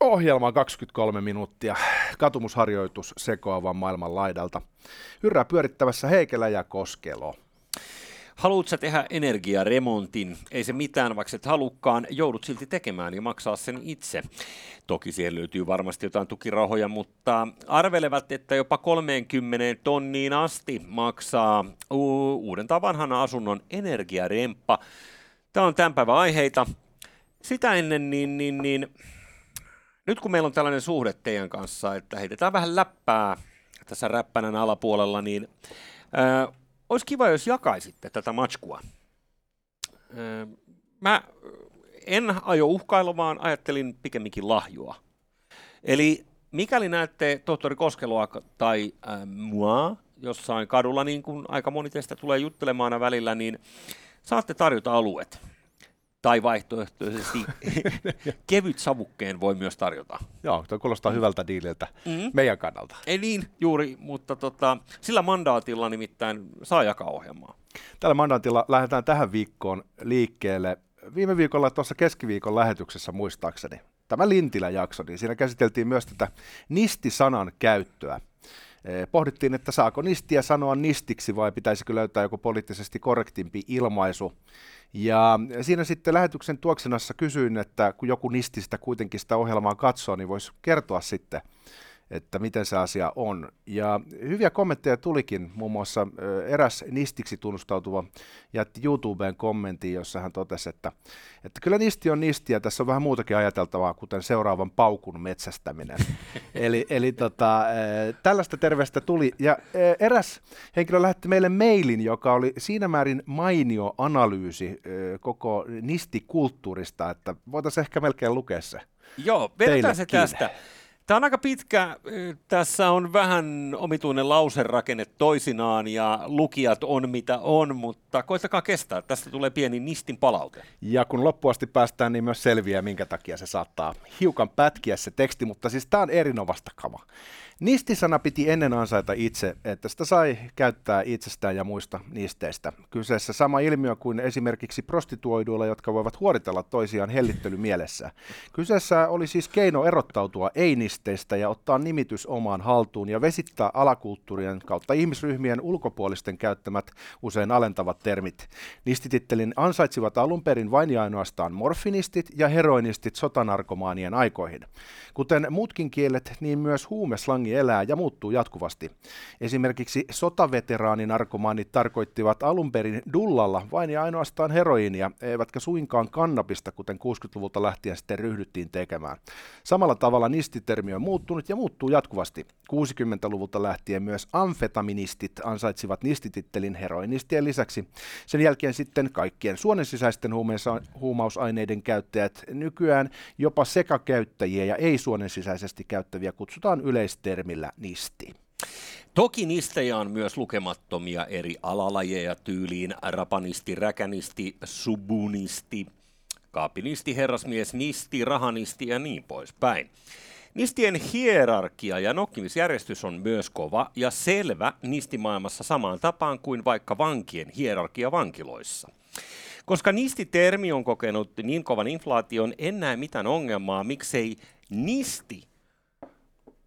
Ohjelma 23 minuuttia. Katumusharjoitus sekoavan maailman laidalta. Hyrrää pyörittävässä Heikelä ja Koskelo. Haluatko tehdä energiaremontin? Ei se mitään, vaikka et halukkaan, joudut silti tekemään ja maksaa sen itse. Toki siihen löytyy varmasti jotain tukirahoja, mutta arvelevat, että jopa 30 tonniin asti maksaa uuden tai vanhan asunnon energiaremppa. Tämä on tämän päivän aiheita. Sitä ennen, niin, niin, niin nyt kun meillä on tällainen suhde teidän kanssa, että heitetään vähän läppää tässä räppänän alapuolella, niin ää, olisi kiva, jos jakaisitte tätä matskua. Ää, mä en aio uhkailla, vaan ajattelin pikemminkin lahjoa. Eli mikäli näette tohtori Koskeloa tai ää, mua jossain kadulla, niin kuin aika moni teistä tulee juttelemaan välillä, niin saatte tarjota alueet tai vaihtoehtoisesti kevyt savukkeen voi myös tarjota. Joo, tuo kuulostaa hyvältä diililtä mm-hmm. meidän kannalta. Ei niin, juuri, mutta tota, sillä mandaatilla nimittäin saa jakaa ohjelmaa. Tällä mandaatilla lähdetään tähän viikkoon liikkeelle. Viime viikolla tuossa keskiviikon lähetyksessä muistaakseni, tämä Lintilä-jakso, niin siinä käsiteltiin myös tätä nisti-sanan käyttöä. Pohdittiin, että saako nistiä sanoa nistiksi vai pitäisikö löytää joku poliittisesti korrektimpi ilmaisu. Ja siinä sitten lähetyksen tuoksenassa kysyin, että kun joku nisti sitä kuitenkin sitä ohjelmaa katsoo, niin voisi kertoa sitten, että miten se asia on. Ja hyviä kommentteja tulikin, muun muassa eräs nistiksi tunnustautuva jätti YouTubeen kommentin, jossa hän totesi, että, että kyllä nisti on nisti ja tässä on vähän muutakin ajateltavaa, kuten seuraavan paukun metsästäminen. eli eli tota, tällaista terveistä tuli. Ja eräs henkilö lähetti meille mailin, joka oli siinä määrin mainio analyysi koko nistikulttuurista, että voitaisiin ehkä melkein lukea se. Joo, vedetään se tästä. Tämä on aika pitkä. Tässä on vähän omituinen lauserakenne toisinaan ja lukijat on mitä on, mutta koittakaa kestää. Tästä tulee pieni nistin palaute. Ja kun loppuasti päästään, niin myös selviää, minkä takia se saattaa hiukan pätkiä se teksti, mutta siis tämä on erinovasta kama. Nistisana piti ennen ansaita itse, että sitä sai käyttää itsestään ja muista nisteistä. Kyseessä sama ilmiö kuin esimerkiksi prostituoiduilla, jotka voivat huoritella toisiaan hellittelymielessä. Kyseessä oli siis keino erottautua ei-nisteistä ja ottaa nimitys omaan haltuun ja vesittää alakulttuurien kautta ihmisryhmien ulkopuolisten käyttämät usein alentavat termit. Nistitittelin ansaitsivat alun perin vain ja ainoastaan morfinistit ja heroinistit sotanarkomaanien aikoihin. Kuten muutkin kielet, niin myös huumeslangi elää ja muuttuu jatkuvasti. Esimerkiksi sotaveteraaninarkomaanit tarkoittivat alun perin dullalla vain ja ainoastaan heroinia, eivätkä suinkaan kannabista, kuten 60-luvulta lähtien sitten ryhdyttiin tekemään. Samalla tavalla nistitermi on muuttunut ja muuttuu jatkuvasti. 60-luvulta lähtien myös amfetaministit ansaitsivat nistitittelin heroinistien lisäksi. Sen jälkeen sitten kaikkien suonensisäisten huumausaineiden käyttäjät nykyään jopa sekakäyttäjiä ja ei suonensisäisesti käyttäviä kutsutaan yleistermi termillä nisti. Toki nistejä on myös lukemattomia eri alalajeja tyyliin rapanisti, räkänisti, subunisti, kaapinisti, herrasmies, nisti, rahanisti ja niin poispäin. Nistien hierarkia ja nokkimisjärjestys on myös kova ja selvä nistimaailmassa samaan tapaan kuin vaikka vankien hierarkia vankiloissa. Koska nistitermi on kokenut niin kovan inflaation, en näe mitään ongelmaa, miksei nisti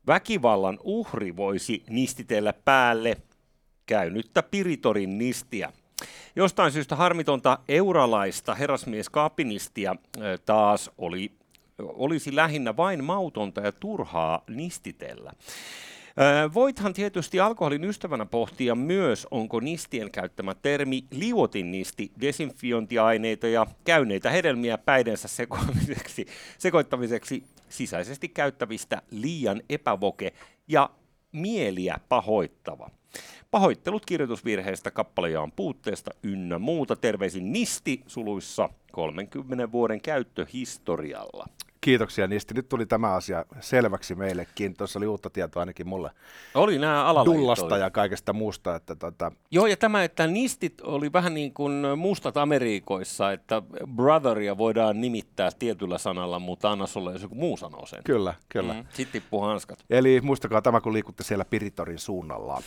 Väkivallan uhri voisi nistitellä päälle käynyttä Piritorin nistiä. Jostain syystä harmitonta euralaista herrasmies Kapinistia taas oli, olisi lähinnä vain mautonta ja turhaa nistitellä. Voithan tietysti alkoholin ystävänä pohtia myös, onko nistien käyttämä termi liuotin nisti desinfiointiaineita ja käyneitä hedelmiä päidensä sekoittamiseksi, sekoittamiseksi sisäisesti käyttävistä liian epävoke ja mieliä pahoittava. Pahoittelut kirjoitusvirheestä, kappalejaan puutteesta ynnä muuta. Terveisin Nisti suluissa 30 vuoden käyttöhistorialla. Kiitoksia niistä. Nyt tuli tämä asia selväksi meillekin. Tuossa oli uutta tietoa ainakin mulle. Oli nämä alalla. Dullasta ja kaikesta muusta. Että tota... Joo, ja tämä, että nistit oli vähän niin kuin mustat Amerikoissa, että brotheria voidaan nimittää tietyllä sanalla, mutta anna sulle jos joku muu sanoo sen. Kyllä, kyllä. Mm, sitten tippuu hanskat. Eli muistakaa tämä, kun liikutte siellä Piritorin suunnalla.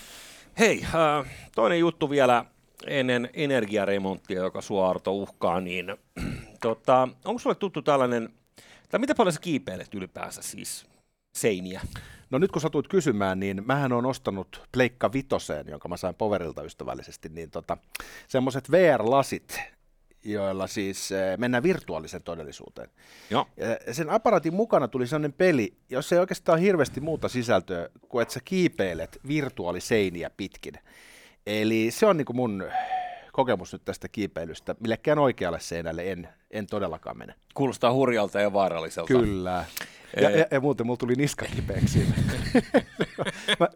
Hei, äh, toinen juttu vielä ennen energiaremonttia, joka sua Arto uhkaa, niin tota, onko sulle tuttu tällainen, tai mitä paljon sä kiipeilet ylipäänsä siis seiniä? No nyt kun satuit kysymään, niin mähän on ostanut Pleikka Vitoseen, jonka mä sain Poverilta ystävällisesti, niin tota, semmoiset VR-lasit, joilla siis eh, mennään virtuaalisen todellisuuteen. Joo. Ja sen aparaatin mukana tuli sellainen peli, jossa ei oikeastaan hirveästi muuta sisältöä, kuin että sä kiipeilet virtuaaliseiniä pitkin. Eli se on niin kuin mun kokemus nyt tästä kiipeilystä. Millekään oikealle seinälle en, en todellakaan mene. Kuulostaa hurjalta ja vaaralliselta. Kyllä. Ja, ja, ja muuten mulla tuli niska kipeäksi mä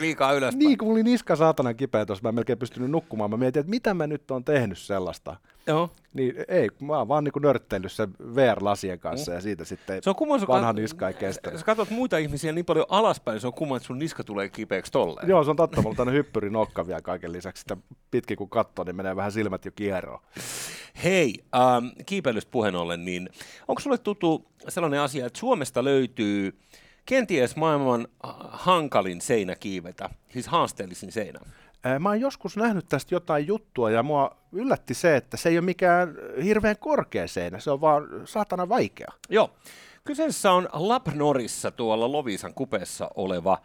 liikaa ylöspäin. Niin, kun mulla oli niska saatana kipeä tuossa, mä en melkein pystynyt nukkumaan. Mä mietin, että mitä mä nyt on tehnyt sellaista. Joo. Niin ei, mä oon vaan niin nörtteillyt sen VR-lasien kanssa mm. ja siitä sitten se on kumma, vanha kat- niska ei kestä. Sä katsot muita ihmisiä niin paljon alaspäin, se on kumma, että sun niska tulee kipeäksi tolleen. Joo, se on totta, mulla on hyppyri nokka vielä kaiken lisäksi. Sitä pitkin kun katsoo, niin menee vähän silmät jo kierroon. Hei, ähm, kiipeilystä puheen ollen, niin onko sulle tuttu sellainen asia, että Suomesta löytyy kenties maailman hankalin seinä kiivetä, siis haasteellisin seinä? Mä oon joskus nähnyt tästä jotain juttua ja mua yllätti se, että se ei ole mikään hirveän korkea seinä, se on vaan saatana vaikea. Joo. Kyseessä on Labnorissa tuolla Lovisan kupeessa oleva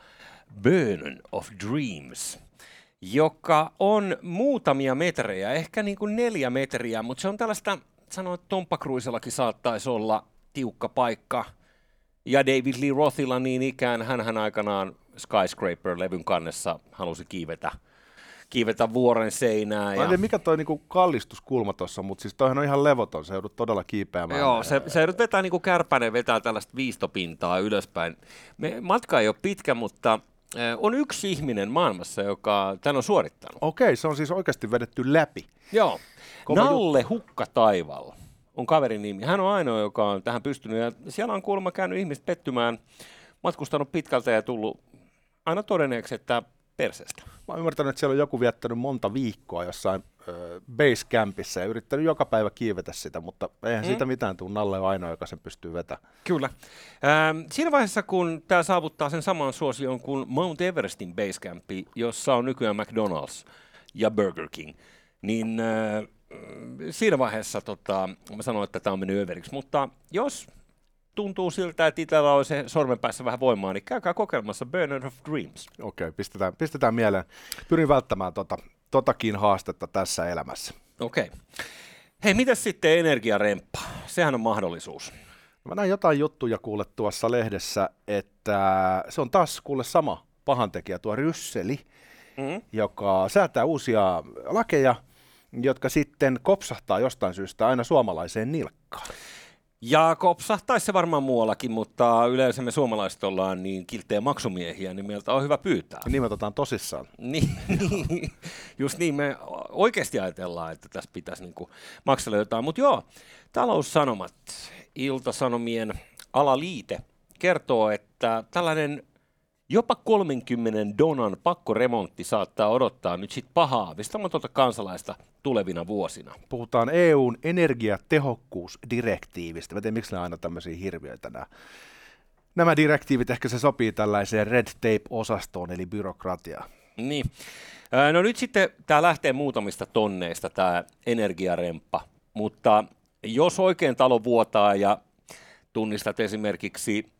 Burn of Dreams, joka on muutamia metrejä, ehkä niin kuin neljä metriä, mutta se on tällaista, sanoa, että Tomppa Cruisellakin saattaisi olla tiukka paikka. Ja David Lee Rothilla niin ikään, hän aikanaan Skyscraper-levyn kannessa halusi kiivetä kiivetä vuoren seinää. Ja... tiedä, mikä toi niinku kallistuskulma tuossa, mutta siis toihan on ihan levoton, se joudut todella kiipeämään. Joo, se, se joudut vetää niinku kärpäinen, vetää tällaista viistopintaa ylöspäin. Me, matka ei ole pitkä, mutta on yksi ihminen maailmassa, joka tämän on suorittanut. Okei, se on siis oikeasti vedetty läpi. Joo. Kova Nalle ju- Hukka Taival on kaverin nimi. Hän on ainoa, joka on tähän pystynyt. Ja siellä on kuulemma käynyt ihmiset pettymään, matkustanut pitkältä ja tullut aina todenneeksi, että perseestä. Mä oon ymmärtänyt, että siellä on joku viettänyt monta viikkoa jossain basecampissa ja yrittänyt joka päivä kiivetä sitä, mutta eihän mm. siitä mitään tule. Nalle on ainoa, joka sen pystyy vetämään. Kyllä. Ähm, siinä vaiheessa, kun tämä saavuttaa sen saman suosion kuin Mount Everestin basecampi, jossa on nykyään McDonald's ja Burger King, niin äh, siinä vaiheessa tota, mä sanoin, että tämä on mennyt överiksi. Mutta jos tuntuu siltä, että itsellä on se sormen päässä vähän voimaa, niin käykää kokeilemassa Burner of Dreams. Okei, okay, pistetään, pistetään mieleen. Pyrin välttämään tota, totakin haastetta tässä elämässä. Okei. Okay. Hei, mitä sitten energiaremppa? Sehän on mahdollisuus. Mä näin jotain juttuja kuule tuossa lehdessä, että se on taas kuule sama pahantekijä, tuo Rysseli, mm-hmm. joka säätää uusia lakeja, jotka sitten kopsahtaa jostain syystä aina suomalaiseen nilkkaan. Ja kopsahtaisi se varmaan muuallakin, mutta yleensä me suomalaiset ollaan niin kilttejä maksumiehiä, niin meiltä on hyvä pyytää. Niin me otetaan tosissaan. niin, niin, just niin, me oikeasti ajatellaan, että tässä pitäisi niinku maksella jotain. Mutta joo, taloussanomat, iltasanomien alaliite kertoo, että tällainen Jopa 30 donan pakkoremontti saattaa odottaa nyt sitten pahaa avistamatonta kansalaista tulevina vuosina. Puhutaan EUn energiatehokkuusdirektiivistä. Mä tiedän, miksi ne aina tämmöisiä hirviöitä nämä. Nämä direktiivit ehkä se sopii tällaiseen red tape-osastoon, eli byrokratia. Niin. No nyt sitten tämä lähtee muutamista tonneista, tämä energiaremppa. Mutta jos oikein talo vuotaa ja tunnistat esimerkiksi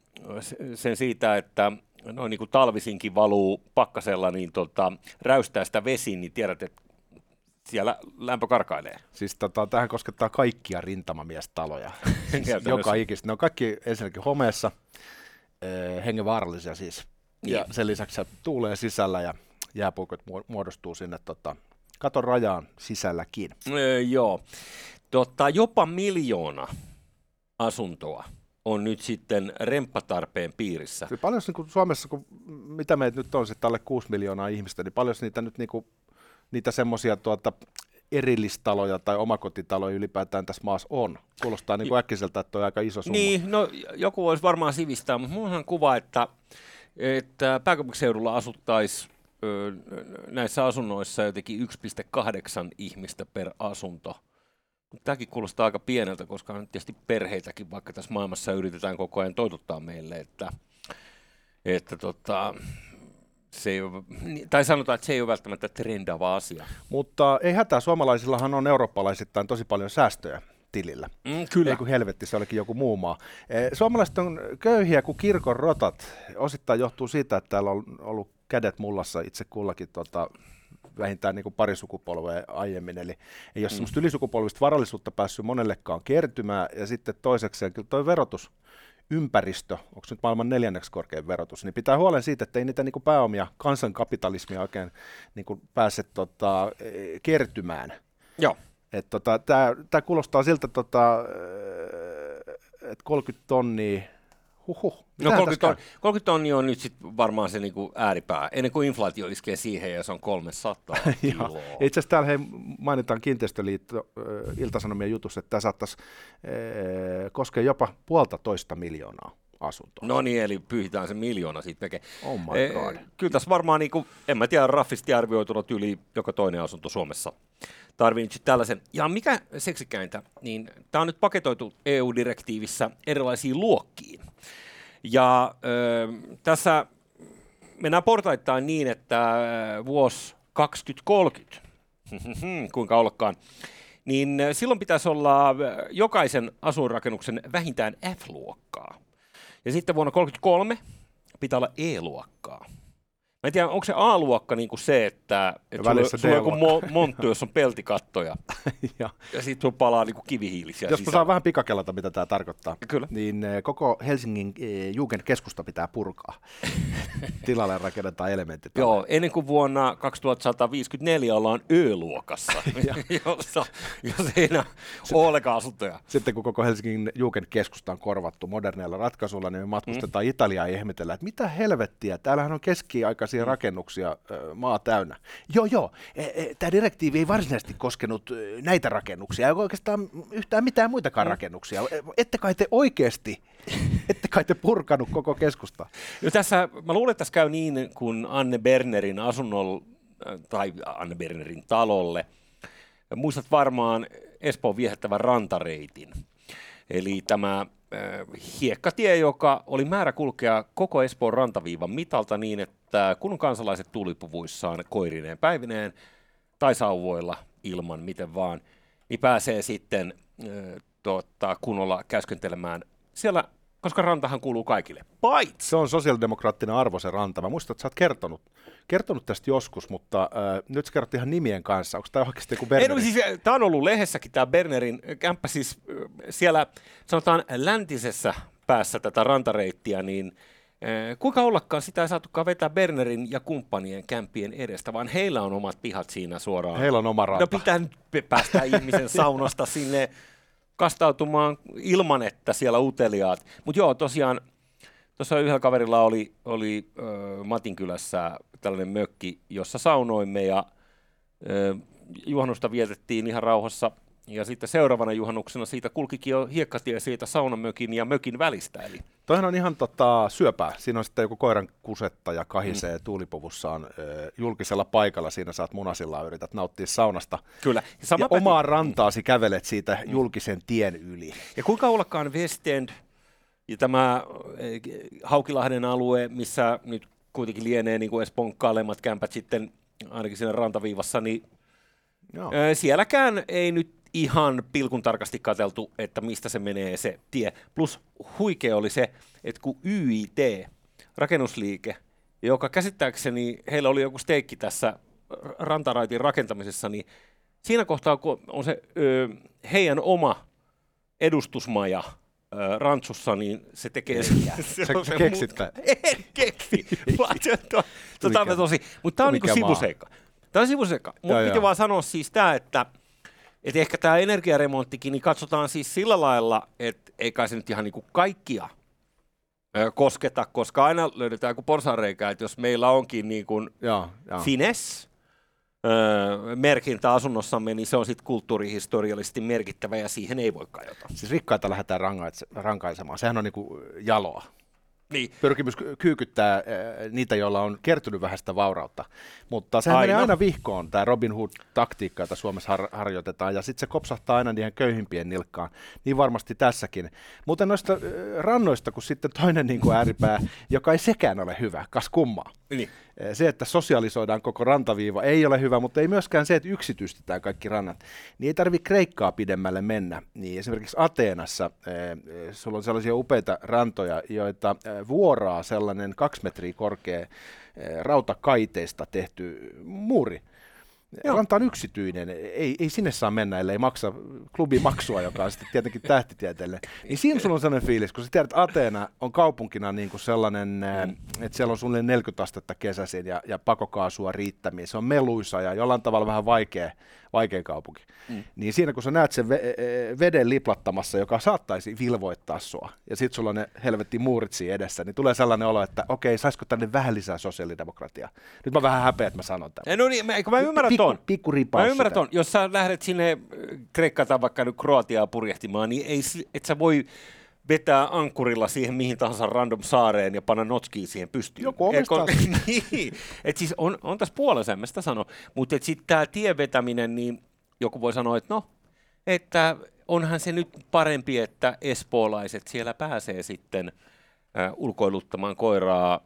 sen siitä, että noin niin kuin talvisinkin valuu pakkasella, niin tota, räystää sitä vesiin, niin tiedät, että siellä lämpö karkailee. Siis tota, tähän koskettaa kaikkia rintamamiestaloja. Joka ikistä. Ne on kaikki ensinnäkin homeessa, eh, hengenvaarallisia siis. Ja niin. sen lisäksi se tuulee sisällä ja jääpuukot muodostuu sinne tota, katon rajaan sisälläkin. Öö, joo. Tota, jopa miljoona asuntoa on nyt sitten remppatarpeen piirissä. Paljon niin kuin Suomessa, kun, mitä meitä nyt on sitten alle 6 miljoonaa ihmistä, niin paljon niitä nyt niin kuin, niitä semmoisia tuota, erillistaloja tai omakotitaloja ylipäätään tässä maassa on? Kuulostaa niin kuin äkkiseltä, että on aika iso summa. Niin, no joku voisi varmaan sivistää, mutta minulla on kuva, että, että pääkaupunkiseudulla asuttaisiin näissä asunnoissa jotenkin 1,8 ihmistä per asunto. Tämäkin kuulostaa aika pieneltä, koska on tietysti perheitäkin, vaikka tässä maailmassa yritetään koko ajan toitottaa meille, että, että tota, se ei ole, tai sanotaan, että se ei ole välttämättä trendava asia. Mutta ei hätää, suomalaisillahan on eurooppalaisittain tosi paljon säästöjä tilillä. Mm, kyllä. Ei kun helvetti, se olikin joku muu maa. Eh, Suomalaiset on köyhiä kuin kirkon rotat. Osittain johtuu siitä, että täällä on ollut kädet mullassa itse kullakin tota, vähintään niin kuin pari sukupolvea aiemmin. Eli ei ole mm. semmoista ylisukupolvista varallisuutta päässyt monellekaan kertymään. Ja sitten toisekseen kyllä tuo verotus, ympäristö, onko nyt maailman neljänneksi korkein verotus, niin pitää huolen siitä, että ei niitä niin kuin pääomia, kansankapitalismia oikein niin kuin pääse tota, eh, kertymään. Joo. Tota, tämä kuulostaa siltä, tota, että 30 tonnia, huhhuh. No 30, ton, 30 tonnia on nyt sit varmaan se niinku ääripää, ennen kuin inflaatio iskee siihen ja se on 300 kiloa. Itse asiassa täällä hei, mainitaan Kiinteistöliitto äh, Iltasanomien jutussa, että tämä saattaisi äh, koskea jopa puolta toista miljoonaa asuntoa. No niin, eli pyyhitään se miljoona siitä veke. Oh my god. E, kyllä tässä varmaan, niin kuin, en mä tiedä, raffisti arvioituna yli joka toinen asunto Suomessa tarvii nyt tällaisen. Ja mikä seksikäintä, niin tämä on nyt paketoitu EU-direktiivissä erilaisiin luokkiin. Ja ö, tässä mennään portaittain niin, että vuosi 2030, kuinka ollakaan, niin silloin pitäisi olla jokaisen asuinrakennuksen vähintään F-luokkaa. Ja sitten vuonna 1933 pitää olla E-luokkaa. Mä en tiedä, onko se A-luokka niin kuin se, että, että sulla, sulla on joku mo- monttu, jossa on peltikattoja, ja, ja sitten sulla palaa niin kuin kivihiilisiä Jos saa vähän pikakelata, mitä tämä tarkoittaa, Kyllä. niin eh, koko Helsingin eh, Jugendkeskusta pitää purkaa. Tilalle rakennetaan elementit. Joo, ennen kuin vuonna 2154 ollaan Ö-luokassa, jossa, jos ei enää ole ollenkaan asuntoja. Sitten kun koko Helsingin Jugendkeskusta on korvattu moderneilla ratkaisuilla, niin me matkustetaan mm. Italiaan ja ihmetellään, että mitä helvettiä, täällähän on keskiaikaisia mm. rakennuksia maa täynnä. Joo, joo, e, e, tämä direktiivi ei varsinaisesti koskenut näitä rakennuksia, ei oikeastaan yhtään mitään muitakaan rakennuksia. Ette kai te oikeasti, ette kai te purkanut koko keskusta. No tässä, mä luulen, että tässä käy niin kuin Anne Bernerin asunnolla, tai Anne Bernerin talolle. Muistat varmaan Espoon viehättävän rantareitin. Eli tämä hiekkatie, joka oli määrä kulkea koko Espoon rantaviivan mitalta niin, että kun kansalaiset tulipuvuissaan koirineen päivineen tai sauvoilla ilman miten vaan, niin pääsee sitten äh, tota, kunnolla käskentelemään siellä koska rantahan kuuluu kaikille. Paitsi! Se on sosiaalidemokraattinen arvo se ranta. Mä muistan, että sä oot kertonut, kertonut tästä joskus, mutta äh, nyt sä kerrot ihan nimien kanssa. Onko tämä oikeasti joku Bernerin? Ei, no, siis, tämä on ollut lehdessäkin tämä Bernerin kämppä, siis siellä sanotaan läntisessä päässä tätä rantareittiä, niin äh, kuinka ollakaan sitä ei saatukaan vetää Bernerin ja kumppanien kämpien edestä, vaan heillä on omat pihat siinä suoraan. Heillä on oma ranta. No pitää päästä ihmisen saunasta sinne kastautumaan ilman, että siellä uteliaat. Mutta joo, tosiaan tuossa yhdellä kaverilla oli, oli äh, Matinkylässä tällainen mökki, jossa saunoimme ja äh, juhannusta vietettiin ihan rauhassa – ja sitten seuraavana juhannuksena siitä kulkikin jo hiekkatie siitä saunamökin ja mökin välistä. Eli. Toihan on ihan tota, syöpää. Siinä on sitten joku koiran kusetta ja kahisee mm. tuulipuvussaan ö, julkisella paikalla. Siinä saat munasilla yrität nauttia saunasta. Kyllä. Ja, sama ja omaa rantaasi mm. kävelet siitä mm. julkisen tien yli. Ja kuinka ollakaan West End ja tämä Haukilahden alue, missä nyt kuitenkin lienee niin kuin Espoon kalemmat kämpät sitten ainakin siinä rantaviivassa, niin Joo. sielläkään ei nyt ihan pilkun tarkasti katseltu, että mistä se menee se tie. Plus huikea oli se, että kun YIT, rakennusliike, joka käsittääkseni heillä oli joku steikki tässä rantaraitin rakentamisessa, niin siinä kohtaa, kun on se ö, heidän oma edustusmaja ö, Rantsussa, niin se tekee... se, se, se keksit En keksi. tota, tosi, mutta tämä on niinku sivuseikka. Tämä on sivuseikka. Mutta piti vaan sanoa siis tämä, että et ehkä tämä energiaremonttikin, niin katsotaan siis sillä lailla, että ei kai se nyt ihan niinku kaikkia kosketa, koska aina löydetään joku porsareikä, että jos meillä onkin niin kuin ja, ja. Fines, öö, merkintä asunnossamme, niin se on sitten kulttuurihistoriallisesti merkittävä ja siihen ei voi kajota. Siis rikkaita lähdetään rankaisemaan. Sehän on niinku jaloa. Niin. Pyrkimys kyykyttää äh, niitä, joilla on kertynyt vähäistä vaurautta. Mutta sehän aina. menee aina vihkoon, tämä Robin Hood-taktiikka, jota Suomessa har- harjoitetaan, ja sitten se kopsahtaa aina niiden köyhimpien nilkkaan. Niin varmasti tässäkin. Mutta noista äh, rannoista, kun sitten toinen niin kuin ääripää, joka ei sekään ole hyvä, kas kummaa. Niin. Se, että sosialisoidaan koko rantaviiva ei ole hyvä, mutta ei myöskään se, että yksityistetään kaikki rannat. Niin ei tarvitse Kreikkaa pidemmälle mennä. Niin esimerkiksi Ateenassa sulla on sellaisia upeita rantoja, joita vuoraa sellainen kaksi metriä korkea rautakaiteista tehty muuri. Joo. Ranta on yksityinen, ei, ei sinne saa mennä, ellei maksa klubimaksua, joka on sitten tietenkin tähtitieteelle. Niin siinä sulla on sellainen fiilis, kun sä tiedät, että Ateena on kaupunkina niin kuin sellainen, mm. että siellä on suunnilleen 40 astetta kesäisin ja, ja pakokaasua riittämiä. Se on meluisa ja jollain tavalla vähän vaikea, vaikea kaupunki. Mm. Niin siinä kun sä näet sen ve- e, veden liplattamassa, joka saattaisi vilvoittaa sua, ja sit sulla on ne helvetti muurit siinä edessä, niin tulee sellainen olo, että okei, saisiko tänne vähän lisää sosiaalidemokratiaa. Nyt mä vähän häpeä, että mä sanon tämän. No niin, mä, mä ymmärrän pikku, ton. Pikku mä ymmärrän ton. Jos sä lähdet sinne äh, Kreikkaan tai vaikka nyt Kroatiaa purjehtimaan, niin ei, et sä voi vetää ankkurilla siihen mihin tahansa random saareen ja panna notskiin siihen pystyyn. Joku omistaa niin, et siis on, on tässä puolensa, en mä sitä sano. Mutta sitten tämä tievetäminen, niin joku voi sanoa, että no, että onhan se nyt parempi, että espoolaiset siellä pääsee sitten äh, ulkoiluttamaan koiraa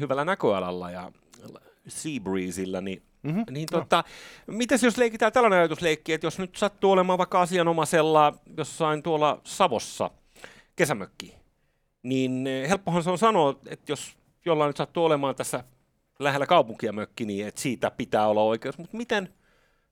hyvällä näköalalla ja Seabreezillä, niin Mm-hmm. Niin tota, no. mitäs jos leikitään tällainen ajatusleikki, että jos nyt sattuu olemaan vaikka asianomaisella jossain tuolla Savossa kesämökki, niin helppohan se on sanoa, että jos jollain nyt sattuu olemaan tässä lähellä kaupunkia mökki, niin että siitä pitää olla oikeus. Mutta miten,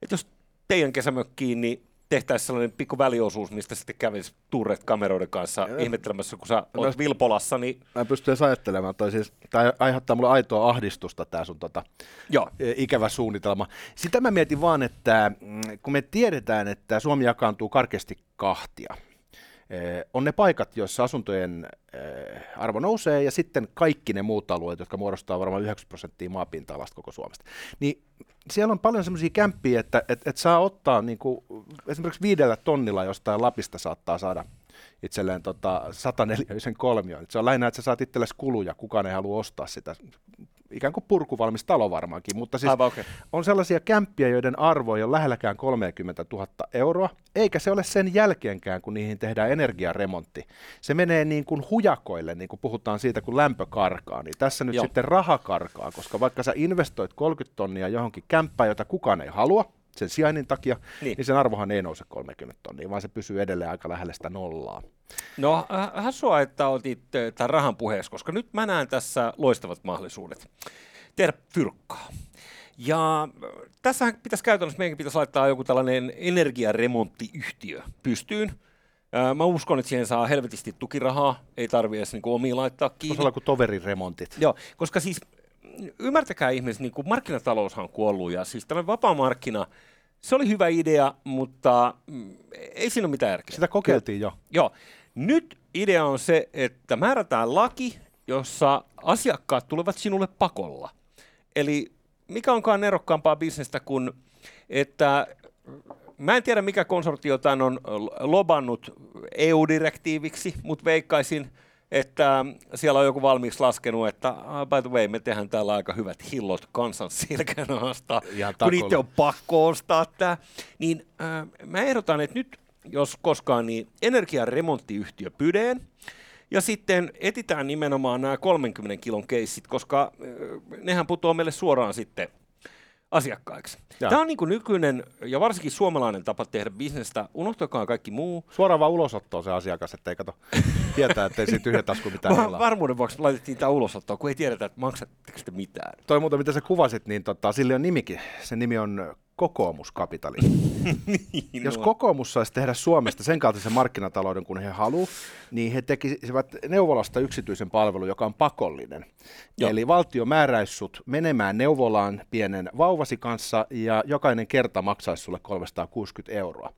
että jos teidän kesämökkiin, niin tehtäisiin sellainen pikku väliosuus, mistä sitten kävisi turret kameroiden kanssa ja ihmettelemässä, kun sä oot Vilpolassa. Niin... Mä en pysty edes ajattelemaan, toi siis, tämä aiheuttaa mulle aitoa ahdistusta tämä sun tota, Joo. E, ikävä suunnitelma. Sitä mä mietin vaan, että mm, kun me tiedetään, että Suomi jakaantuu karkeasti kahtia, e, on ne paikat, joissa asuntojen arvo nousee, ja sitten kaikki ne muut alueet, jotka muodostaa varmaan 90 prosenttia maapinta-alasta koko Suomesta. Niin siellä on paljon semmoisia kämppiä, että et, et saa ottaa niinku, esimerkiksi viidellä tonnilla jostain Lapista saattaa saada itselleen tota 104 kolmion. Se on lähinnä, että sä saat itsellesi kuluja, kukaan ei halua ostaa sitä ikään kuin purkuvalmis talo varmaankin, mutta siis Aivan, okay. on sellaisia kämppiä, joiden arvo ei ole lähelläkään 30 000 euroa, eikä se ole sen jälkeenkään, kun niihin tehdään energiaremontti. Se menee niin kuin hujakoille, niin kuin puhutaan siitä, kun lämpö karkaa, niin tässä nyt Joo. sitten raha karkaa, koska vaikka sä investoit 30 tonnia johonkin kämppään, jota kukaan ei halua, sen sijainnin takia, niin. niin sen arvohan ei nouse 30 tonnia, vaan se pysyy edelleen aika lähellä sitä nollaa. No hassua, että otit tämän rahan puheeksi, koska nyt mä näen tässä loistavat mahdollisuudet tehdä fyrkkaa. Ja tässä pitäisi käytännössä, meidän pitäisi laittaa joku tällainen energiaremonttiyhtiö pystyyn. Mä uskon, että siihen saa helvetisti tukirahaa, ei tarvitse edes niin omia laittaa kiinni. Se on kuin toveriremontit. Joo, koska siis ymmärtäkää ihmiset, niin kuin markkinataloushan on kuollut ja siis tällainen vapaa markkina, se oli hyvä idea, mutta mm, ei siinä ole mitään järkeä. Sitä kokeiltiin jo. Joo. Nyt idea on se, että määrätään laki, jossa asiakkaat tulevat sinulle pakolla. Eli mikä onkaan nerokkaampaa bisnestä kuin, että mä en tiedä mikä konsortio tämän on lobannut EU-direktiiviksi, mutta veikkaisin, että siellä on joku valmiiksi laskenut, että uh, by the way, me tehdään täällä aika hyvät hillot kansan silkänahasta, kun itse on pakko ostaa tämä. Niin äh, mä ehdotan, että nyt jos koskaan, niin energiaremonttiyhtiö Pydeen, ja sitten etitään nimenomaan nämä 30 kilon keissit, koska äh, nehän putoaa meille suoraan sitten asiakkaiksi. Ja. Tämä on niin nykyinen ja varsinkin suomalainen tapa tehdä bisnestä. Unohtakaa kaikki muu. Suoraan vaan ulosottoon se asiakas, ettei kato tietää, ettei siinä tyhjä tasku mitään Va- Varmuuden vuoksi laitettiin tämä ulosottoon, kun ei tiedetä, että maksatteko te mitään. Toi muuta, mitä sä kuvasit, niin tota, sille on nimikin. Se nimi on kokoomuskapitalismi. niin, Jos no. kokoomus saisi tehdä Suomesta sen kaltaisen markkinatalouden kuin he haluavat, niin he tekisivät neuvolasta yksityisen palvelun, joka on pakollinen. Joo. Eli valtio määräisi sut menemään neuvolaan pienen vauvasi kanssa ja jokainen kerta maksaisi sulle 360 euroa.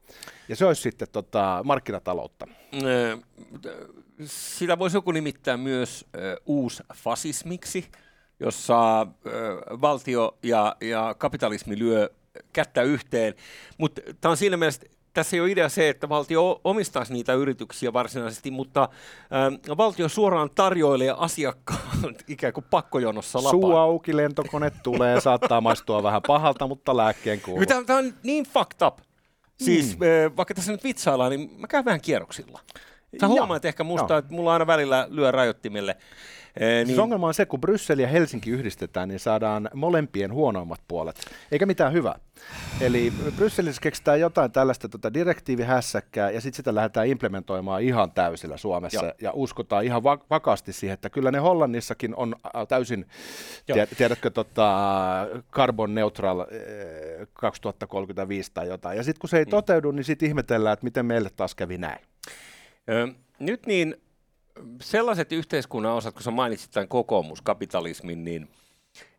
Ja se olisi sitten tota, markkinataloutta. Sitä voisi joku nimittää myös uus fasismiksi, jossa valtio ja, ja kapitalismi lyö kättä yhteen. Mutta tämä on siinä mielessä, tässä ei ole idea se, että valtio omistaisi niitä yrityksiä varsinaisesti, mutta äh, valtio suoraan tarjoilee asiakkaan ikään kuin pakkojonossa lapaan. Suu auki, lentokone tulee, saattaa maistua vähän pahalta, mutta lääkkeen kuuluu. Tämä, tämä on niin fucked up. Siis mm. äh, vaikka tässä nyt vitsaillaan, niin mä käyn vähän kierroksilla. Sä huomaat ehkä musta, että mulla aina välillä lyö rajoittimelle. Ee, niin... ongelma on se, kun Bryssel ja Helsinki yhdistetään, niin saadaan molempien huonoimmat puolet, eikä mitään hyvää. Eli Brysselissä keksitään jotain tällaista tota direktiivihässäkkää, ja sitten sitä lähdetään implementoimaan ihan täysillä Suomessa, Joo. ja uskotaan ihan va- vakaasti siihen, että kyllä ne Hollannissakin on täysin, tiedä, tiedätkö, tota, carbon neutral 2035 tai jotain. Ja sitten kun se ei mm. toteudu, niin sitten ihmetellään, että miten meille taas kävi näin. Nyt niin sellaiset yhteiskunnan osat, kun sä mainitsit tämän kokoomuskapitalismin, niin,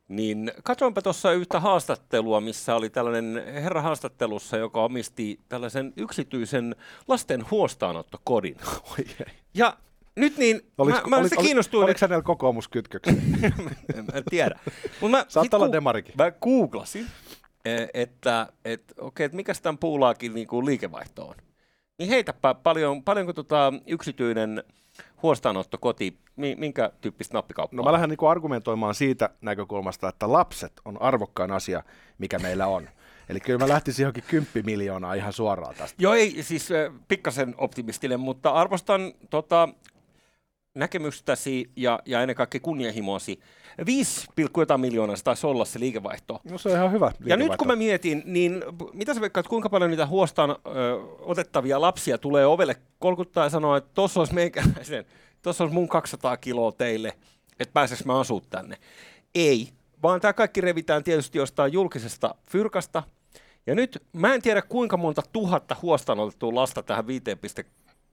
niin katsoinpa tuossa yhtä haastattelua, missä oli tällainen herra haastattelussa, joka omisti tällaisen yksityisen lasten huostaanottokodin. Ja nyt niin, olis, mä, mä olis, kiinnostuin. Oliko hänellä kokoomuskytköksiä? en, tiedä. Mut mä, Saattaa olla demarikin. Mä googlasin, e, että et, okei, että mikä tämän puulaakin niin kuin liikevaihto on. Niin heitäpä paljon, paljonko tota yksityinen huostaanottokoti, minkä tyyppistä nappikauppaa? No mä lähden niin argumentoimaan siitä näkökulmasta, että lapset on arvokkain asia, mikä meillä on. Eli kyllä mä lähtisin johonkin 10 miljoonaa ihan suoraan tästä. Joo, ei siis äh, pikkasen optimistinen, mutta arvostan tota, näkemystäsi ja, ja ennen kaikkea kunnianhimoasi. 5, jotain miljoonaa se taisi olla se liikevaihto. No se on ihan hyvä Ja nyt kun mä mietin, niin mitä sä veikkaat, kuinka paljon niitä huostaan ö, otettavia lapsia tulee ovelle kolkuttaa ja sanoa, että tuossa olisi meikäläisen, tuossa olisi mun 200 kiloa teille, että pääseks mä asua tänne. Ei, vaan tämä kaikki revitään tietysti jostain julkisesta fyrkasta. Ja nyt mä en tiedä kuinka monta tuhatta huostaan otettua lasta tähän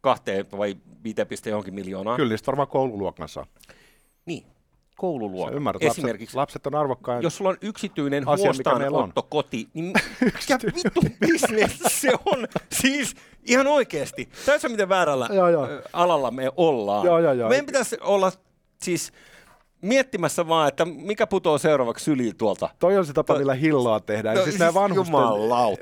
5,2 vai 5, johonkin miljoonaa. Kyllä, varmaan koululuokan saa. Niin, koululuokka. Ymmärrät, Esimerkiksi, lapset, lapset on arvokkain Jos sulla on yksityinen huostaanottokoti, niin mikä vittu bisnes se on? Siis ihan oikeasti. Tässä miten väärällä joo, joo. alalla me ollaan. Joo, joo, joo. Meidän pitäisi olla siis miettimässä vaan, että mikä putoo seuraavaksi syliin tuolta. Toi on se tapa, millä hillaa tehdään. No, siis, siis nämä vanhusten,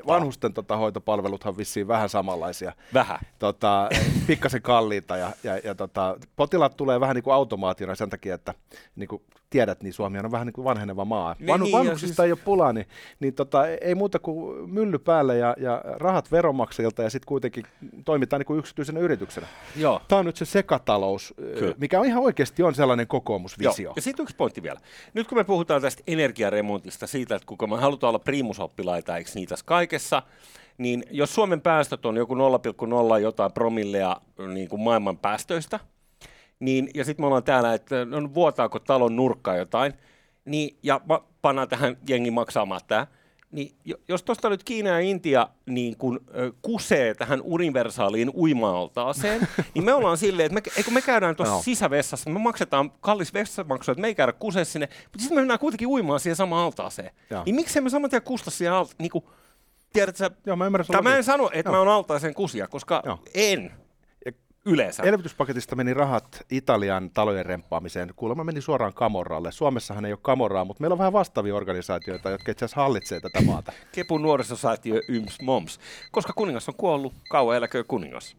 vanhusten tota, hoitopalveluthan vissiin vähän samanlaisia. Vähän. Tota, pikkasen kalliita ja, ja, ja tota, potilaat tulee vähän niin kuin automaationa sen takia, että niin kuin tiedät, niin Suomi on vähän niin kuin vanheneva maa. Niin, Vanhu, niin, vanhuksista siis... ei ole pulaa, niin, niin tota, ei muuta kuin mylly päälle ja, ja rahat veronmaksajilta ja sitten kuitenkin toimitaan niin kuin yksityisenä yrityksenä. Joo. Tämä on nyt se sekatalous, Kyllä. mikä on ihan oikeasti on sellainen kokoomusvisio. Joo. Ja sitten yksi pointti vielä. Nyt kun me puhutaan tästä energiaremontista, siitä, että kuinka me halutaan olla primusoppilaita, eikö niitä kaikessa, niin jos Suomen päästöt on joku 0,0 jotain promillea niin kuin maailman päästöistä, niin, ja sitten me ollaan täällä, että no, vuotaako talon nurkkaa jotain, niin, ja pannaan tähän jengi maksamaan tämä, niin jos tuosta nyt Kiina ja Intia niin kun, ö, kusee tähän universaaliin uima-altaaseen, niin me ollaan silleen, että me, kun me käydään tuossa no. sisävessassa, me maksetaan kallis vessamaksu, että me ei käydä kusee sinne, mutta sitten me mennään kuitenkin uimaan siihen samaan altaaseen. Joo. Niin miksei me saman tien kusta siihen alta, niin kuin, tiedätkö, Joo, mä ymmärrän mä en sano, että Joo. mä oon altaaseen kusia, koska Joo. en yleensä. Elvytyspaketista meni rahat Italian talojen remppaamiseen. Kuulemma meni suoraan Kamorralle. Suomessahan ei ole Kamorraa, mutta meillä on vähän vastaavia organisaatioita, jotka itse asiassa hallitsee tätä maata. Kepun nuorisosäätiö Yms Moms. Koska kuningas on kuollut, kauan eläköön kuningas.